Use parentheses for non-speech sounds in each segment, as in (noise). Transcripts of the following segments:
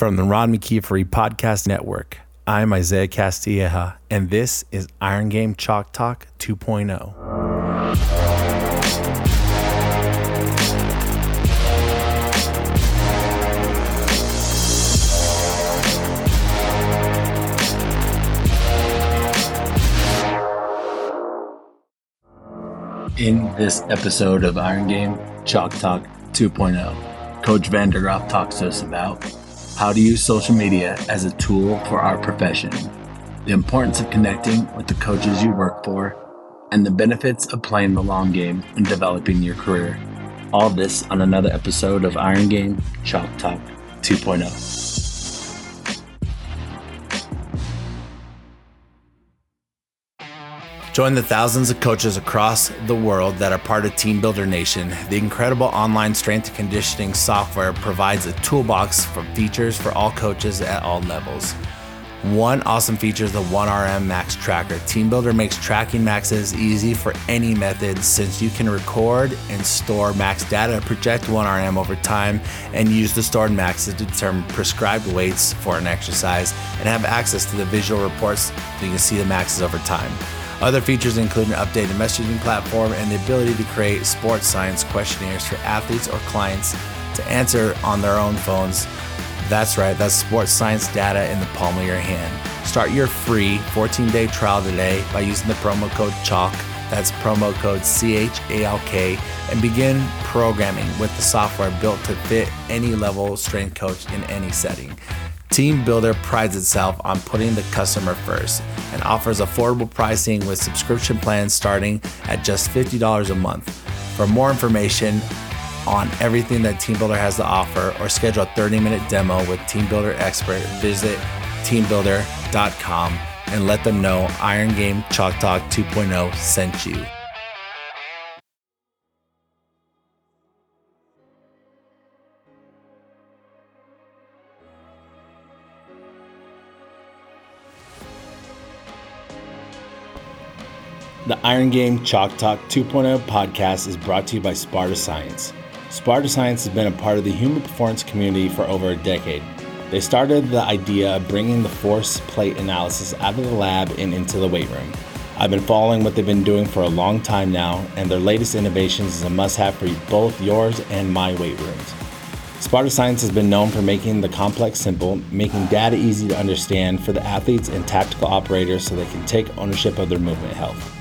From the Ron McKeefery Podcast Network, I'm Isaiah Castilleja, and this is Iron Game Chalk Talk 2.0. In this episode of Iron Game Chalk Talk 2.0, Coach VanderGroef talks to us about how to use social media as a tool for our profession, the importance of connecting with the coaches you work for, and the benefits of playing the long game and developing your career. All this on another episode of Iron Game Chalk Talk 2.0. Join the thousands of coaches across the world that are part of Teambuildr Nation. The incredible online strength and conditioning software provides a toolbox for features for all coaches at all levels. One awesome feature is the 1RM Max Tracker. Teambuildr makes tracking maxes easy for any method since you can record and store max data, project 1RM over time, and use the stored maxes to determine prescribed weights for an exercise and have access to the visual reports so you can see the maxes over time. Other features include an updated messaging platform and the ability to create sports science questionnaires for athletes or clients to answer on their own phones. That's right, that's sports science data in the palm of your hand. Start your free 14 day trial today by using the promo code CHALK. That's promo code CHALK and begin programming with the software built to fit any level strength coach in any setting. Teambuildr prides itself on putting the customer first and offers affordable pricing with subscription plans starting at just $50 a month. For more information on everything that Teambuildr has to offer or schedule a 30 minute demo with Teambuildr expert, visit teambuildr.com and let them know Iron Game Chalk Talk 2.0 sent you. The Iron Game Chalk Talk 2.0 podcast is brought to you by Sparta Science. Sparta Science has been a part of the human performance community for over a decade. They started the idea of bringing the force plate analysis out of the lab and into the weight room. I've been following what they've been doing for a long time now, and their latest innovations is a must have for both yours and my weight rooms. Sparta Science has been known for making the complex simple, making data easy to understand for the athletes and tactical operators so they can take ownership of their movement health.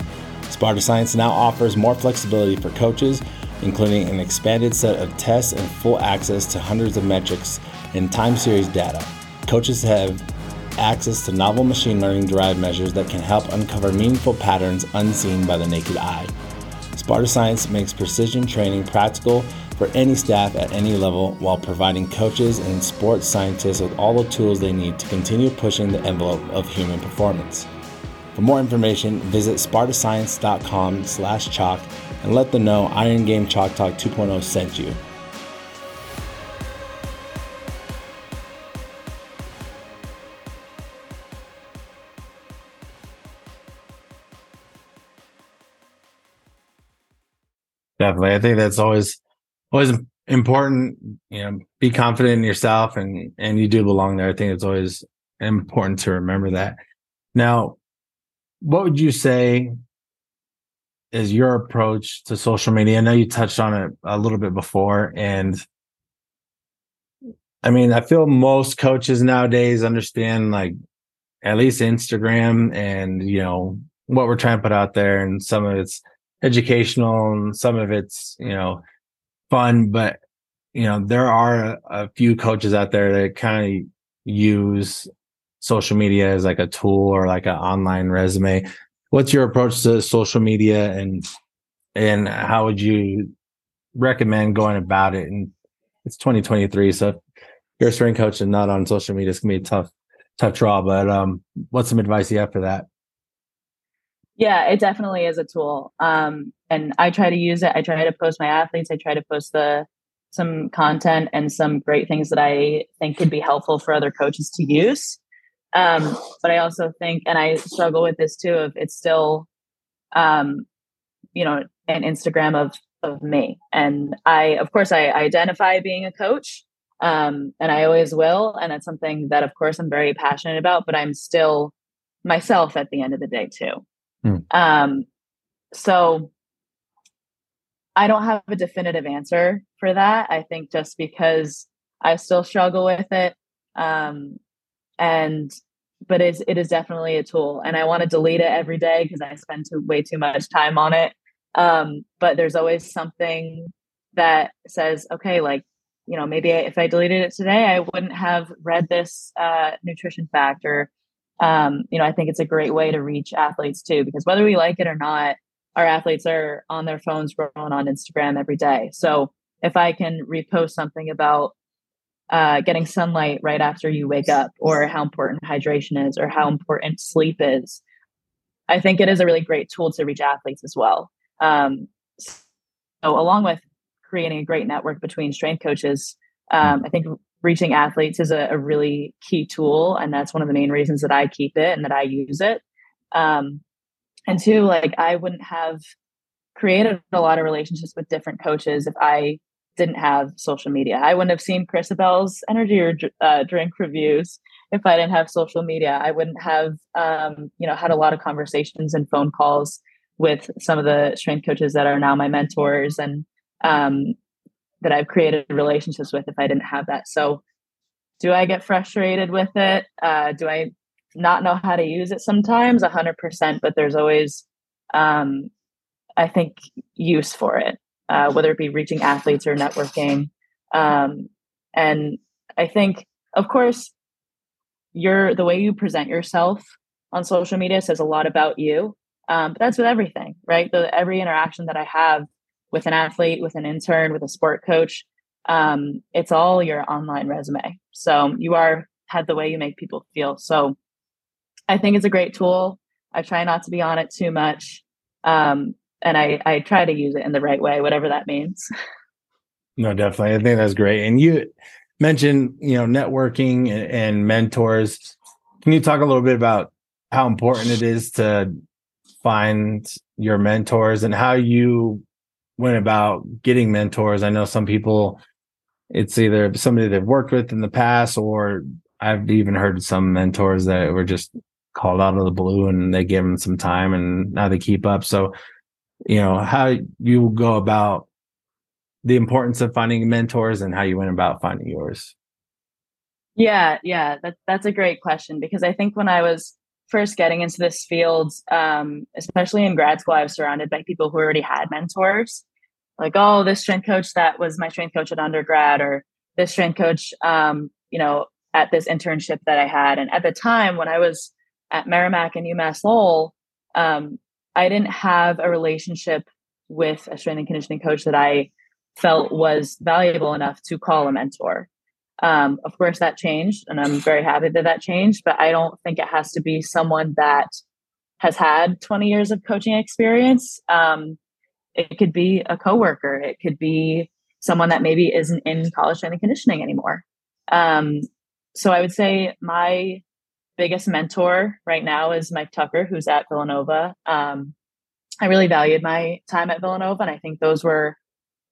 Sparta Science now offers more flexibility for coaches, including an expanded set of tests and full access to hundreds of metrics and time series data. Coaches have access to novel machine learning derived measures that can help uncover meaningful patterns unseen by the naked eye. Sparta Science makes precision training practical for any staff at any level while providing coaches and sports scientists with all the tools they need to continue pushing the envelope of human performance. For more information, visit spartascience.com slash chalk and let them know Iron Game Chalk Talk 2.0 sent you. Definitely. I think that's always always important. You know, be confident in yourself and and you do belong there. I think it's always important to remember that. Now, what would you say is your approach to social media? I know you touched on it a little bit before, and I mean, I feel most coaches nowadays understand like at least Instagram and you know what we're trying to put out there, and some of it's educational and some of it's you know fun, but you know there are a, a few coaches out there that kind of use social media as like a tool or like an online resume. What's your approach to social media and and how would you recommend going about it? And it's 2023, so you're a strength coach and not on social media, it's gonna be a tough, tough draw. But um, what's some advice you have for that? Yeah, it definitely is a tool. Um, and I try to use it. I try to post my athletes. I try to post the some content and some great things that I think could be helpful for other coaches to use. Um, but I also think, and I struggle with this too, of it's still, um, you know, an Instagram of of me. And I, of course, I identify being a coach, Um, and I always will. And that's something that, of course, I'm very passionate about, but I'm still myself at the end of the day, too. Hmm. Um, so I don't have a definitive answer for that. I think just because I still struggle with it. Um, and but it's it is definitely a tool and I want to delete it every day because I spend too, way too much time on it. Um, but there's always something that says, okay, like, you know, maybe if I deleted it today, I wouldn't have read this uh, nutrition fact or um, you know, I think it's a great way to reach athletes too, because whether we like it or not, our athletes are on their phones scrolling on Instagram every day. So if I can repost something about uh, getting sunlight right after you wake up, or how important hydration is, or how important sleep is, I think it is a really great tool to reach athletes as well. Um, so, along with creating a great network between strength coaches, um, I think reaching athletes is a, a, really key tool, and that's one of the main reasons that I keep it and that I use it. Um, and two like i wouldn't have created a lot of relationships with different coaches if i didn't have social media. I wouldn't have seen chrisabel's energy or uh, drink reviews. If i didn't have social media i wouldn't have um, you know had a lot of conversations and phone calls with some of the strength coaches that are now my mentors and um, that i've created relationships with if i didn't have that. So do i get frustrated with it? Uh, do i not know how to use it sometimes? 100% but there's always um, i think use for it uh, whether it be reaching athletes or networking um, and i think of course your the way you present yourself on social media says a lot about you um, but that's with everything right the, every interaction that i have with an athlete with an intern with a sport coach um, it's all your online resume so you are had the way you make people feel so I think it's a great tool. I try not to be on it too much. Um, and I, I try to use it in the right way, whatever that means. (laughs) No, definitely. I think that's great. And you mentioned, you know, networking and, mentors. Can you talk a little bit about how important it is to find your mentors and how you went about getting mentors? I know some people, it's either somebody they've worked with in the past, or I've even heard some mentors that were just called out of the blue and they give them some time and now they keep up. So, you know, how you go about the importance of finding mentors and how you went about finding yours. Yeah, yeah, that, that's a great question because I think when I was first getting into this field, um, especially in grad school, I was surrounded by people who already had mentors. Like, oh, this strength coach that was my strength coach at undergrad, or this strength coach, um, you know, at this internship that I had. And at the time when I was at Merrimack and UMass Lowell, um, I didn't have a relationship with a strength and conditioning coach that I felt was valuable enough to call a mentor. Um, of course, that changed, and I'm very happy that that changed. But I don't think it has to be someone that has had 20 years of coaching experience. Um, it could be a coworker. It could be someone that maybe isn't in college strength and conditioning anymore. Um, so I would say my biggest mentor right now is Mike Tucker, who's at Villanova. Um, I really valued my time at Villanova, and I think those were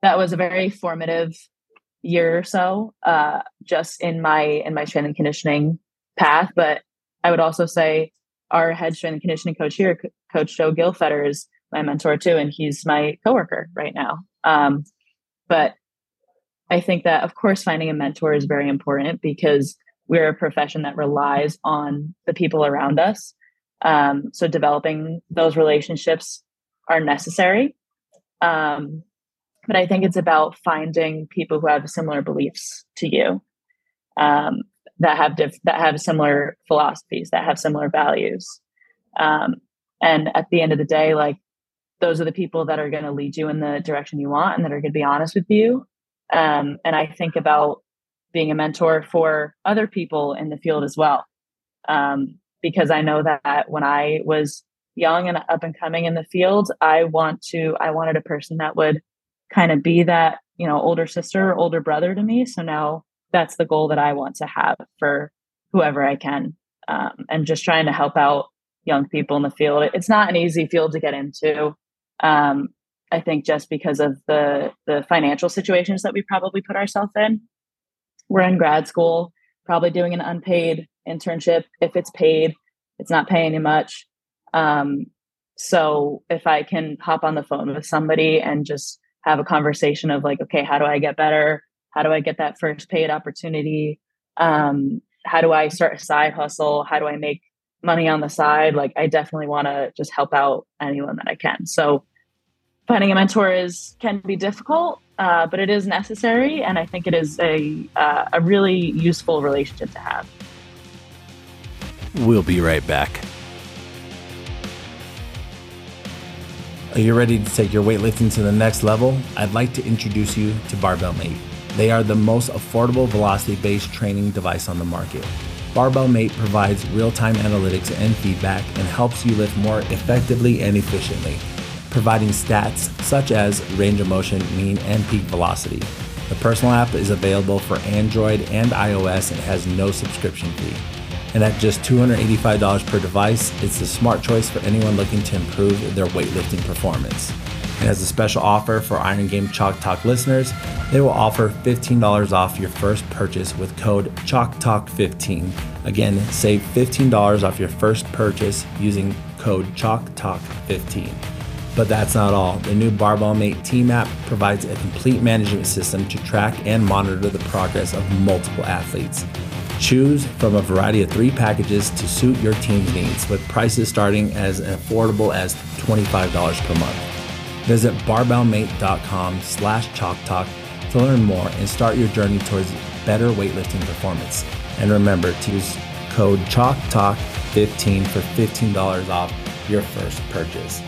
that was a very formative year or so, uh, just in my in my strength and conditioning path. But I would also say our head strength and conditioning coach here, C- Coach Joe Gilfetter, is my mentor too, and he's my coworker right now. Um, but I think that, of course, finding a mentor is very important because we're a profession that relies on the people around us. Um, so developing those relationships are necessary. Um, but I think it's about finding people who have similar beliefs to you, um, that have that have similar philosophies, that have similar values. Um, and at the end of the day, like those are the people that are going to lead you in the direction you want and that are going to be honest with you. Um, and I think about being a mentor for other people in the field as well. Um, because I know that when I was young and up and coming in the field, I want to, I wanted a person that would kind of be that, you know, older sister, older brother to me. So now that's the goal that I want to have for whoever I can. Um, and just trying to help out young people in the field. It's not an easy field to get into. Um, I think just because of the the financial situations that we probably put ourselves in. We're in grad school, probably doing an unpaid internship. If it's paid, it's not paying you much. Um, so if I can hop on the phone with somebody and just have a conversation of like, okay, how do I get better? How do I get that first paid opportunity? Um, how do I start a side hustle? How do I make money on the side? Like, I definitely want to just help out anyone that I can. So finding a mentor is can be difficult, uh, but it is necessary, and I think it is a uh, a really useful relationship to have. We'll be right back. Are you ready to take your weightlifting to the next level? I'd like to introduce you to Barbell Mate. They are the most affordable velocity based training device on the market. Barbell Mate provides real time analytics and feedback and helps you lift more effectively and efficiently, providing stats such as range of motion, mean, and peak velocity. The personal app is available for Android and iOS and has no subscription fee. And at just $285 per device, it's the smart choice for anyone looking to improve their weightlifting performance. And as a special offer for Iron Game Chalk Talk listeners, they will offer $15 off your first purchase with code ChalkTalk15. Again, save $15 off your first purchase using code ChalkTalk15. But that's not all. The new Barbell Mate Team app provides a complete management system to track and monitor the progress of multiple athletes. Choose from a variety of three packages to suit your team's needs, with prices starting as affordable as $25 per month. Visit barbellmate.com slash chalktalk to learn more and start your journey towards better weightlifting performance. And remember to use code ChalkTalk15 for $15 off your first purchase.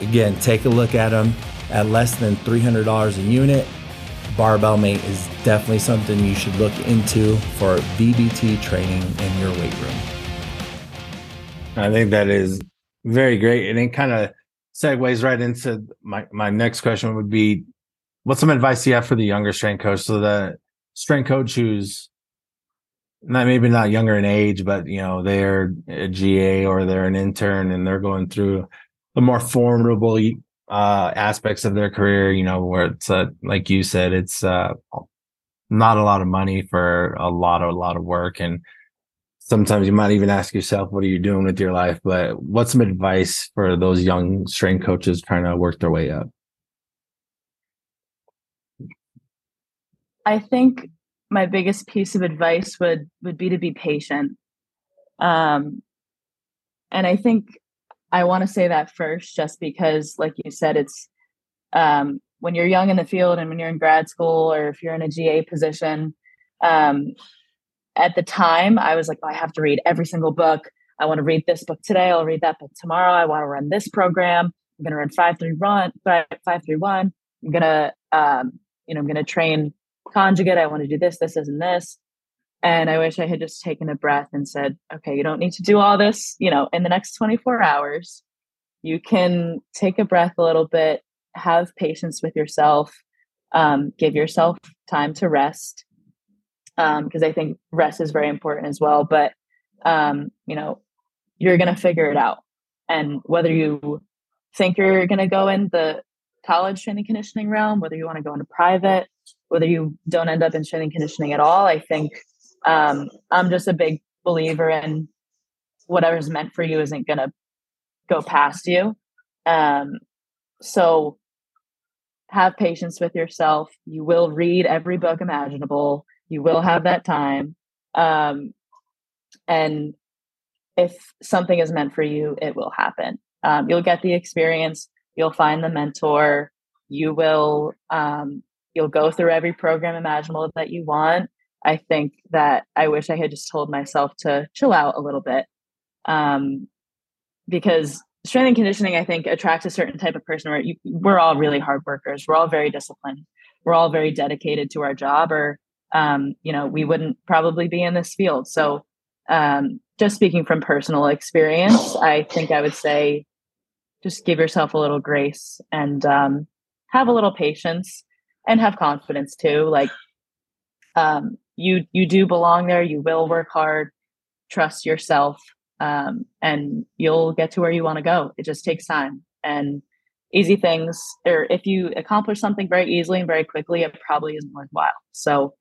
Again, take a look at them at less than $300 a unit barbell mate is definitely something you should look into for VBT training in your weight room. I think that is very great. And it kind of segues right into my, my next question would be what's some advice you have for the younger strength coach? So the strength coach who's not maybe not younger in age, but you know, they're a GA or they're an intern and they're going through a more formidable uh, aspects of their career, you know, where it's uh, like you said, it's uh, not a lot of money for a lot of a lot of work, and sometimes you might even ask yourself, "What are you doing with your life?" But what's some advice for those young strength coaches trying to work their way up? I think my biggest piece of advice would would be to be patient. Um, and I think I want to say that first, just because, like you said, it's um, when you're young in the field and when you're in grad school or if you're in a GA position. Um, at the time, I was like, oh, I have to read every single book. I want to read this book today. I'll read that book tomorrow. I want to run this program. I'm going to run five three run five five three one. I'm gonna um, you know I'm gonna train conjugate. I want to do this, this, this, and this. And I wish I had just taken a breath and said, okay, you don't need to do all this, you know, in the next 24 hours. You can take a breath a little bit, have patience with yourself, um, give yourself time to rest. Because um, I think rest is very important as well. But, um, you know, you're going to figure it out. And whether you think you're going to go in the college training conditioning realm, whether you want to go into private, whether you don't end up in training conditioning at all, I think um, I'm just a big believer in whatever's meant for you isn't going to go past you. Um, so have patience with yourself. You will read every book imaginable. You will have that time. Um, and if something is meant for you, it will happen. Um, you'll get the experience. You'll find the mentor. You will. Um, you'll go through every program imaginable that you want. I think that I wish I had just told myself to chill out a little bit. Um, because strength and conditioning, I think, attracts a certain type of person where you, we're all really hard workers. We're all very disciplined. We're all very dedicated to our job, or, um, you know, we wouldn't probably be in this field. So, um, just speaking from personal experience, I think I would say just give yourself a little grace and um, have a little patience and have confidence too. Like, um, you you do belong there. You will work hard. Trust yourself um, and you'll get to where you want to go. It just takes time. And easy things or if you accomplish something very easily and very quickly it probably isn't worthwhile. So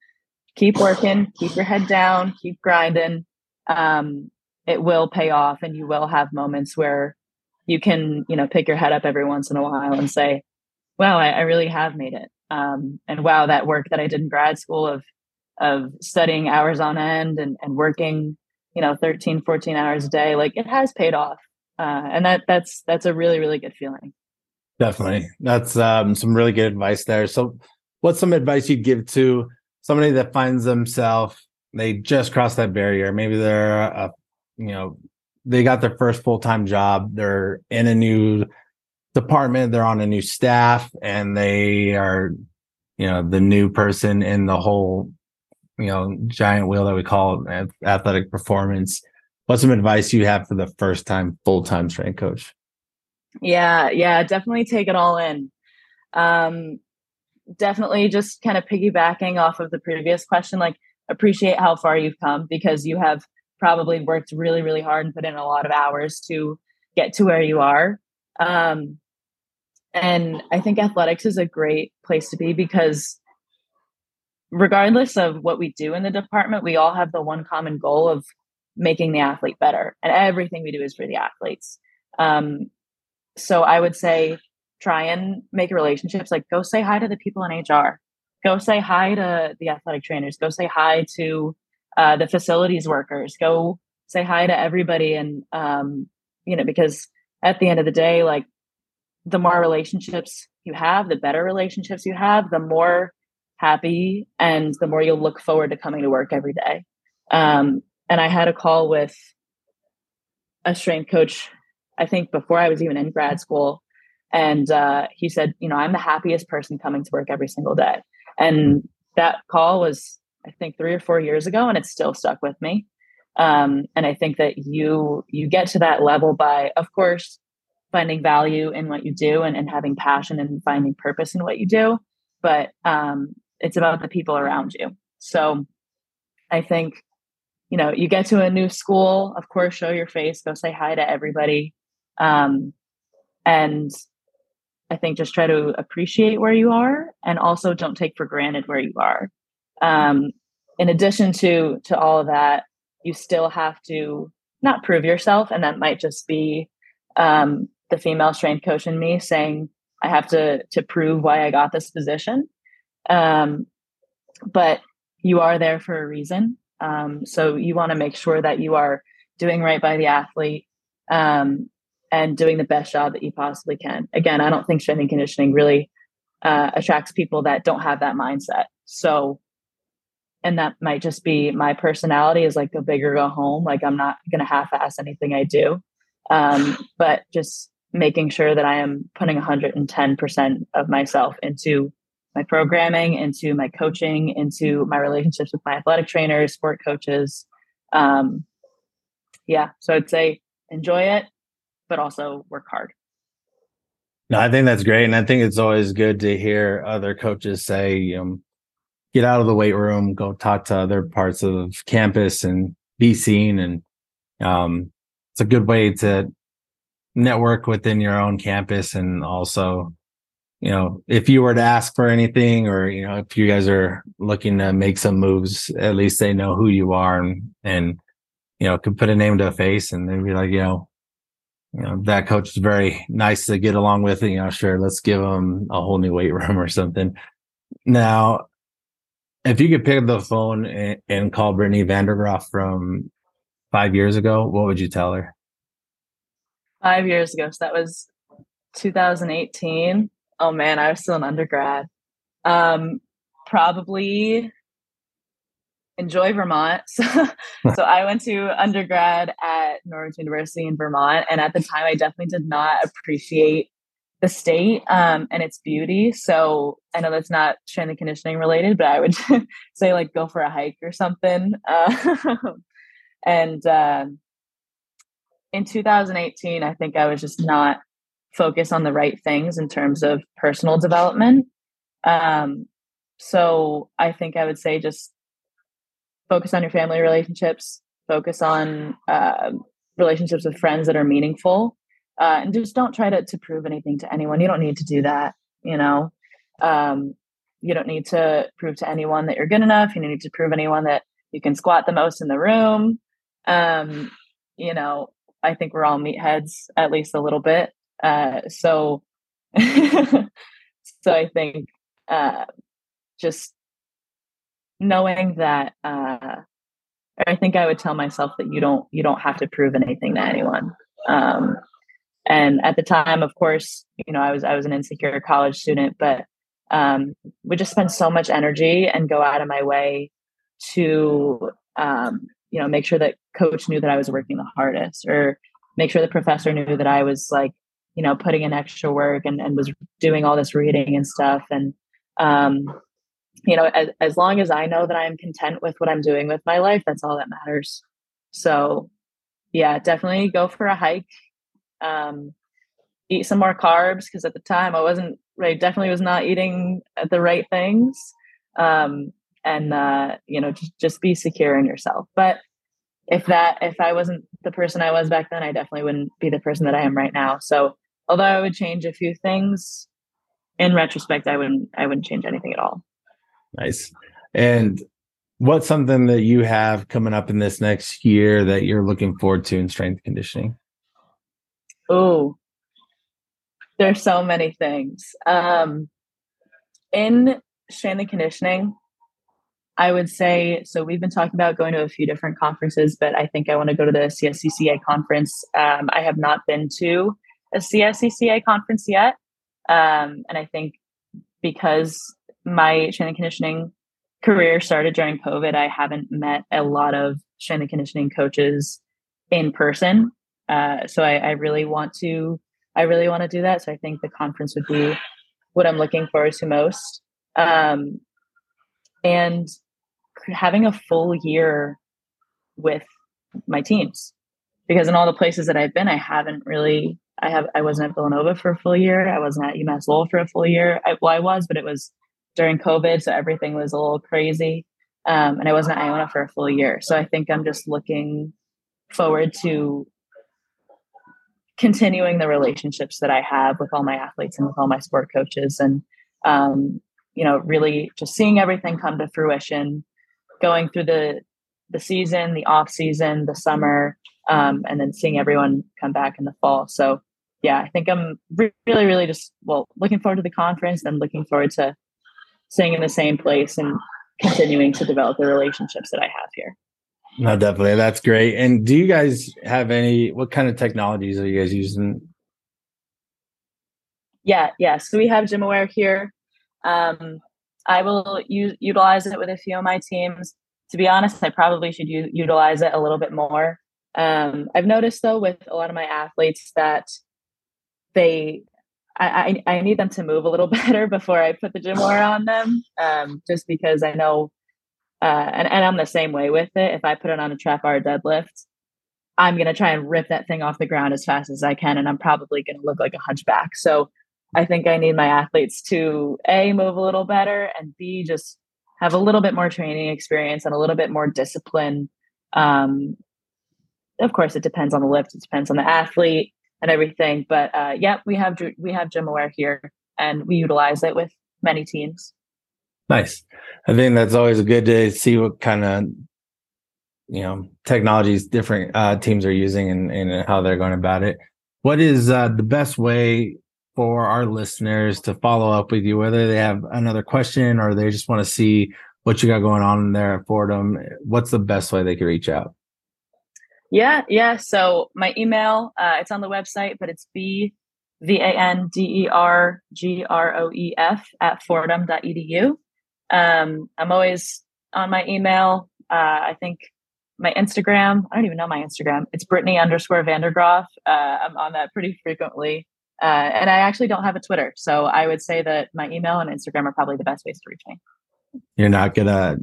keep working, keep your head down, keep grinding. Um, it will pay off, and you will have moments where you can, you know, pick your head up every once in a while and say, "Wow, I, I really have made it." Um, and wow, that work that I did in grad school of of studying hours on end and, and working, you know, 13, 14 hours a day, like it has paid off. Uh, and that that's that's a really, really good feeling. Definitely. That's um, some really good advice there. So what's some advice you'd give to somebody that finds themselves they just crossed that barrier maybe they're a you know they got their first full-time job they're in a new department they're on a new staff and they are you know the new person in the whole you know giant wheel that we call athletic performance. What's some advice you have for the first time full-time strength coach? Yeah yeah definitely take it all in. Um definitely just kind of piggybacking off of the previous question, like appreciate how far you've come because you have probably worked really, really hard and put in a lot of hours to get to where you are. Um, and I think athletics is a great place to be because regardless of what we do in the department, we all have the one common goal of making the athlete better. And everything we do is for the athletes. Um, so I would say try and make relationships like go say hi to the people in hr go say hi to the athletic trainers go say hi to uh, the facilities workers go say hi to everybody and um, you know because at the end of the day like the more relationships you have the better relationships you have the more happy and the more you'll look forward to coming to work every day um, and i had a call with a strength coach i think before i was even in grad school and uh, he said, you know, I'm the happiest person coming to work every single day. And that call was, I think, three or four years ago, and it's still stuck with me. Um, and I think that you you get to that level by, of course, finding value in what you do and, and having passion and finding purpose in what you do. But um, it's about the people around you. So I think, you know, you get to a new school, of course, show your face, go say hi to everybody. Um, and I think just try to appreciate where you are and also don't take for granted where you are. Um, in addition to to all of that, you still have to not prove yourself, and that might just be um, the female strength coach in me saying I have to to prove why I got this position. Um, but you are there for a reason, um, so you want to make sure that you are doing right by the athlete um, and doing the best job that you possibly can. Again, I don't think strength and conditioning really uh, attracts people that don't have that mindset. So, and that might just be my personality is like go big or go home. Like I'm not going to half-ass anything I do, um, but just making sure that I am putting 110% of myself into my programming, into my coaching, into my relationships with my athletic trainers, sport coaches. Um, yeah, so I'd say enjoy it, but also work hard. No, I think that's great. And I think it's always good to hear other coaches say, um, get out of the weight room, go talk to other parts of campus and be seen. And um, it's a good way to network within your own campus. And also, you know, if you were to ask for anything or, you know, if you guys are looking to make some moves, at least they know who you are and, and, you know, could put a name to a face and they'd be like, you know, you know that coach is very nice to get along with you know sure let's give him a whole new weight room or something. Now if you could pick up the phone and, and call brittany VanderGroef from five years ago what would you tell her? Five years ago so that was 2018 oh man i was still an undergrad um probably enjoy Vermont. (laughs) So, so I went to undergrad at Norwich University in Vermont, and at the time, I definitely did not appreciate the state um, and its beauty. So I know that's not strength and conditioning related, but I would (laughs) say like go for a hike or something. Uh, (laughs) and uh, in 2018, I think I was just not focused on the right things in terms of personal development. Um, so I think I would say just focus on your family relationships, focus on uh, relationships with friends that are meaningful, uh, and just don't try to, to prove anything to anyone. You don't need to do that, you know. Um, you don't need to prove to anyone that you're good enough. You don't need to prove anyone that you can squat the most in the room. Um, you know, I think we're all meatheads at least a little bit. Uh, so, (laughs) so I think uh, just knowing that uh, I think I would tell myself that you don't you don't have to prove anything to anyone. Um, and at the time, of course, you know, I was I was an insecure college student, but um, would just spend so much energy and go out of my way to um, you know make sure that coach knew that I was working the hardest, or make sure the professor knew that I was like you know putting in extra work and, and was doing all this reading and stuff. And um, you know as, as long as i know that i'm content with what i'm doing with my life that's all that matters. So yeah definitely go for a hike um, eat some more carbs because at the time i wasn't I definitely was not eating the right things. Um, and uh, you know just, just be secure in yourself. But if that if i wasn't the person i was back then i definitely wouldn't be the person that i am right now. So although i would change a few things in retrospect i wouldn't i wouldn't change anything at all Nice. And what's something that you have coming up in this next year that you're looking forward to in strength conditioning? Oh, there's so many things. Um, in strength and conditioning, I would say so. We've been talking about going to a few different conferences, but I think I want to go to the CSCCA conference. Um, I have not been to a CSCCA conference yet, um, and I think because my strength and conditioning career started during COVID, I haven't met a lot of strength and conditioning coaches in person. Uh, so I, I, really want to, I really want to do that. So I think the conference would be what I'm looking forward to most. Um, and having a full year with my teams, because in all the places that I've been, I haven't really. I have. I wasn't at Villanova for a full year. I wasn't at UMass Lowell for a full year. I, well, I was, but it was during COVID, so everything was a little crazy. Um, and I wasn't at Iona for a full year. So I think I'm just looking forward to continuing the relationships that I have with all my athletes and with all my sport coaches and um, you know really just seeing everything come to fruition going through the the season the off season the summer um, and then seeing everyone come back in the fall so yeah i think i'm really really just well looking forward to the conference and looking forward to staying in the same place and continuing to develop the relationships that I have here. No, definitely. That's great. And do you guys have any, what kind of technologies are you guys using? Yeah, yeah. So we have GymAware here. Um, I will use, utilize it with a few of my teams. To be honest, I probably should u- utilize it a little bit more. Um, I've noticed though with a lot of my athletes that they I, I, need them to move a little (laughs) better before I put the GymAware on them, um, just because I know, uh, and, and I'm the same way with it. If I put it on a trap bar deadlift, I'm to try and rip that thing off the ground as fast as I can, and I'm probably to look like a hunchback. So I think I need my athletes to A, move a little better, and B, just have a little bit more training experience and a little bit more discipline. Um, of course, it depends on the lift, it depends on the athlete and everything. But uh, yeah, we have we have GymAware here, and we utilize it with many teams. Nice. I think that's always good to see what kind of you know technologies different uh, teams are using and, and how they're going about it. What is uh, the best way for our listeners to follow up with you, whether they have another question or they just want to see what you got going on there at Fordham? What's the best way they can reach out? Yeah, yeah. So my email, uh, it's on the website, but it's b v a n d e r g r o e f at fordham.edu. Um, I'm always on my email. Uh, I think my Instagram, I don't even know my Instagram. It's Brittany underscore VanderGroef. Uh, I'm on that pretty frequently. Uh, and I actually don't have a Twitter. So I would say that my email and Instagram are probably the best ways to reach me. You're not going to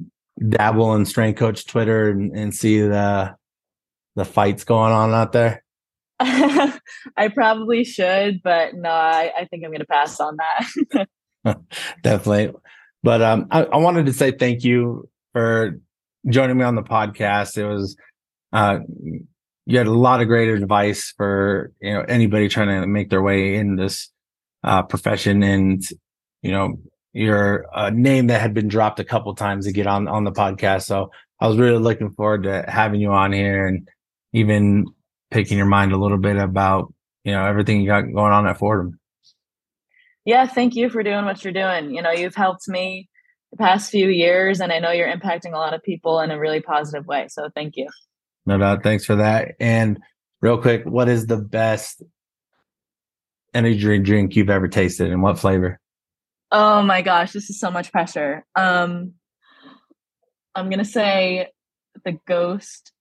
dabble in strength coach Twitter and, and see the the fights going on out there? (laughs) I probably should, but no, I, I think I'm going to pass on that. (laughs) (laughs) Definitely. But um, I, I, wanted to say thank you for joining me on the podcast. It was, uh, you had a lot of great advice for, you know, anybody trying to make their way in this uh, profession. And, you know, you're a name that had been dropped a couple times to get on on the podcast. So I was really looking forward to having you on here and even picking your mind a little bit about you know everything you got going on at Fordham. Yeah, thank you for doing what you're doing. You know, you've helped me the past few years, and I know you're impacting a lot of people in a really positive way. So thank you. No doubt. Thanks for that. And real quick, what is the best energy drink you've ever tasted and what flavor? Oh my gosh, this is so much pressure. Um I'm going to say the ghost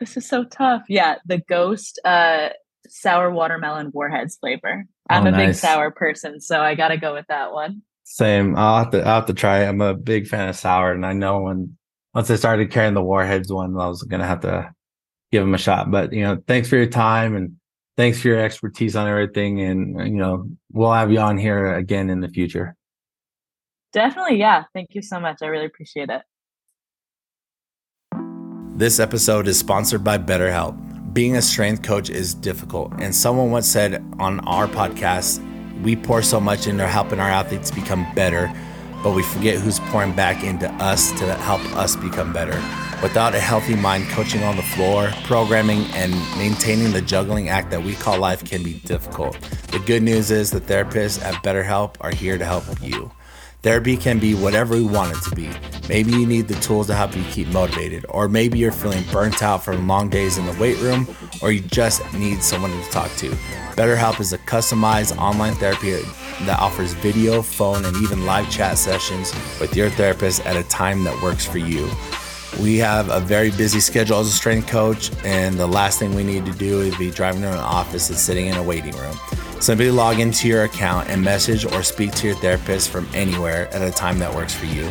This is so tough. Yeah, the ghost uh sour watermelon warheads flavor. I'm oh, a nice. big sour person, so I got to go with that one. Same. I'll have to I'll have to try it. I'm a big fan of sour and I know when once I started carrying the warheads one, I was going to have to give them a shot. But, you know, thanks for your time and thanks for your expertise on everything. And, you know, we'll have you on here again in the future. Definitely. Yeah. Thank you so much. I really appreciate it. This episode is sponsored by BetterHelp. Being a strength coach is difficult. And someone once said on our podcast, we pour so much into helping our athletes become better but we forget who's pouring back into us to help us become better. Without a healthy mind, coaching on the floor, programming, and maintaining the juggling act that we call life can be difficult. The good news is the therapists at BetterHelp are here to help you. Therapy can be whatever we want it to be. Maybe you need the tools to help you keep motivated, or maybe you're feeling burnt out from long days in the weight room, or you just need someone to talk to. BetterHelp is a customized online therapy that offers video, phone, and even live chat sessions with your therapist at a time that works for you. We have a very busy schedule as a strength coach, and the last thing we need to do is be driving to an office and sitting in a waiting room. Simply log into your account and message or speak to your therapist from anywhere at a time that works for you.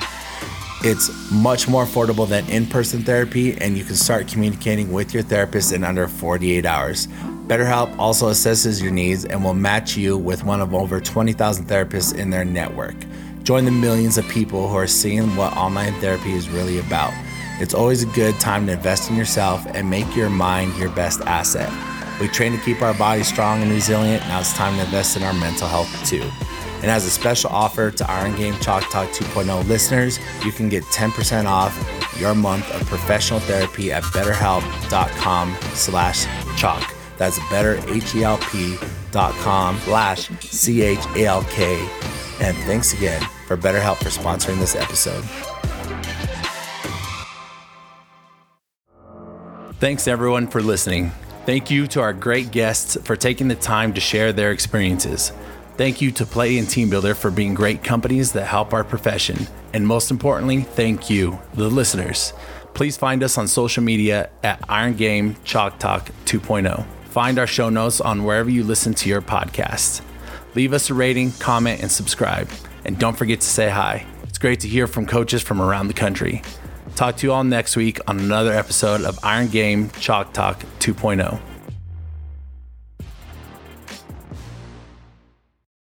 It's much more affordable than in person therapy, and you can start communicating with your therapist in under 48 hours. BetterHelp also assesses your needs and will match you with one of over 20,000 therapists in their network. Join the millions of people who are seeing what online therapy is really about. It's always a good time to invest in yourself and make your mind your best asset. We train to keep our bodies strong and resilient. Now it's time to invest in our mental health too. And as a special offer to Iron Game Chalk Talk 2.0 listeners, you can get 10% off your month of professional therapy at betterhelp.com slash chalk. That's betterhelp.com slash C-H-A-L-K. And thanks again for BetterHelp for sponsoring this episode. Thanks everyone for listening. Thank you to our great guests for taking the time to share their experiences. Thank you to Play and Teambuildr for being great companies that help our profession. And most importantly, thank you, the listeners. Please find us on social media at Iron Game Chalk Talk 2.0. Find our show notes on wherever you listen to your podcasts. Leave us a rating, comment, and subscribe. And don't forget to say hi. It's great to hear from coaches from around the country. Talk to you all next week on another episode of Iron Game Chalk Talk 2.0.